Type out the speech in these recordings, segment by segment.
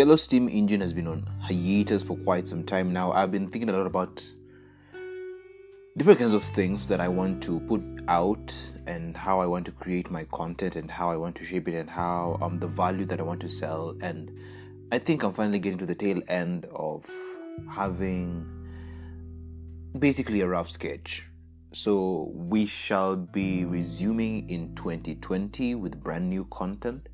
Kello Steam Engine has been on hiatus for quite some time now. I've been thinking a lot about different kinds of things that I want to put out and how I want to create my content and how I want to shape it and how um the value that I want to sell and I think I'm finally getting to the tail end of having basically a rough sketch. So we shall be resuming in 2020 with brand new content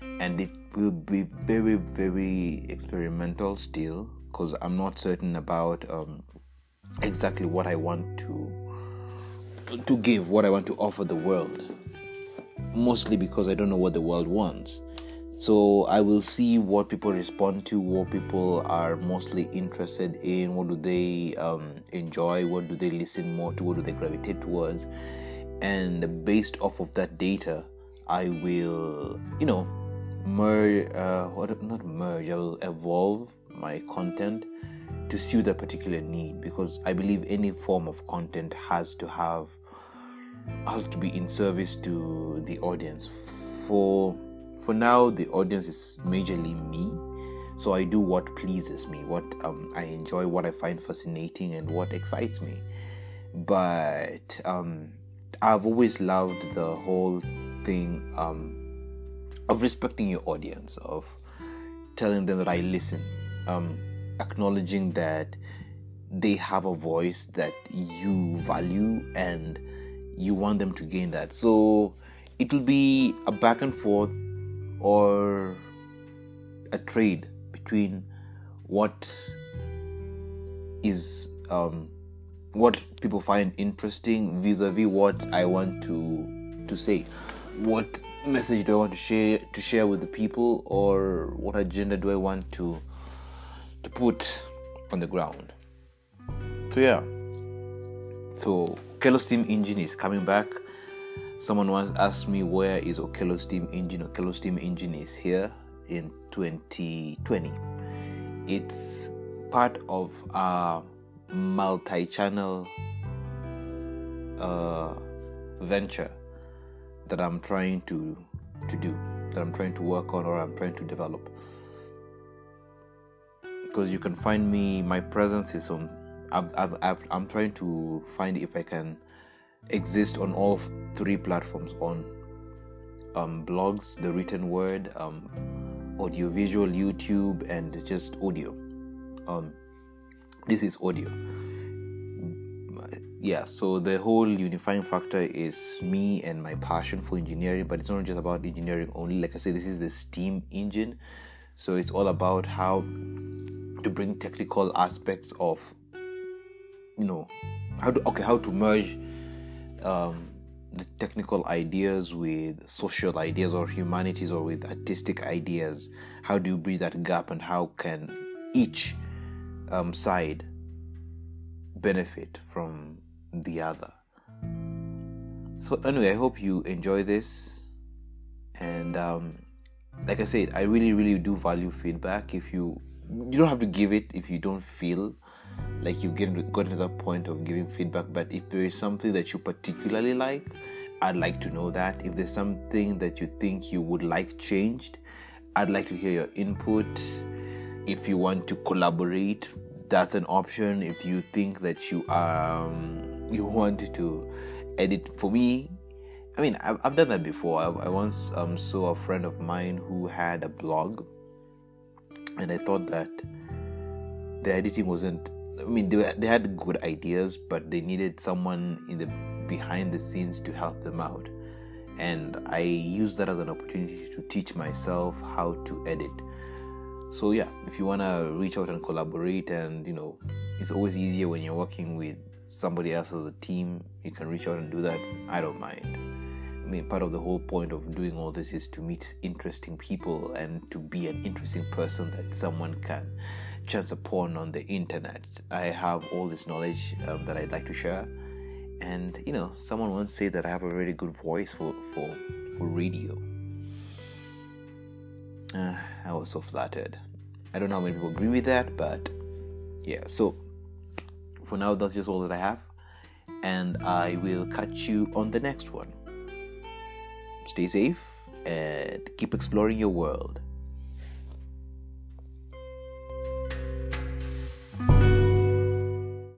and it will be very very experimental still because I'm not certain about um, exactly what I want to to give, what I want to offer the world. Mostly because I don't know what the world wants. So I will see what people respond to, what people are mostly interested in, what do they um, enjoy, what do they listen more to, what do they gravitate towards, and based off of that data, I will, you know, merge, uh, what not merge, I will evolve my content to suit a particular need because I believe any form of content has to have has to be in service to the audience. For for now, the audience is majorly me, so I do what pleases me, what um, I enjoy, what I find fascinating, and what excites me. But um, I've always loved the whole thing um, of respecting your audience, of telling them that I listen. Um, acknowledging that they have a voice that you value and you want them to gain that. So it will be a back and forth or a trade between what is um, what people find interesting vis-a-vis what I want to to say. What message do I want to share to share with the people or what agenda do I want to to put on the ground. So yeah. So Okello Steam Engine is coming back. Someone once asked me where is Okello Steam Engine. Okello Steam Engine is here in 2020. It's part of a multi-channel uh, venture that I'm trying to to do, that I'm trying to work on, or I'm trying to develop. Because you can find me my presence is on I've, I've, I've, i'm trying to find if i can exist on all three platforms on um, blogs the written word um, audiovisual youtube and just audio. Um, this is audio yeah so the whole unifying factor is me and my passion for engineering but it's not just about engineering only. Like i said this is the steam engine. So it's all about how to bring technical aspects of you know how to okay how to merge um, the technical ideas with social ideas or humanities or with artistic ideas. How do you bridge that gap and how can each um, side benefit from the other. So anyway i hope you enjoy this. And um, like i said i really really do value feedback. If you you don't have to give it if you don't feel like you get got to that point of giving feedback. But if there is something that you particularly like i'd like to know that. If there's something that you think you would like changed i'd like to hear your input. If you want to collaborate that's an option. If you think that you um you want to edit for me i mean i've, I've done that before i, I once um, saw a friend of mine who had a blog and I thought that the editing wasn't. I mean, they, they had good ideas, but they needed someone in the behind the scenes to help them out. And I used that as an opportunity to teach myself how to edit. So yeah, if you wanna reach out and collaborate, and you know, it's always easier when you're working with somebody else as a team. You can reach out and do that. I don't mind. I mean, part of the whole point of doing all this is to meet interesting people and to be an interesting person that someone can chance upon on the internet. I have all this knowledge um, that I'd like to share, and you know, someone once said that I have a really good voice for for for radio. Uh, I was so flattered. I don't know how many people agree with that, but yeah. So for now, that's just all that I have, and I will catch you on the next one. Stay safe and keep exploring your world.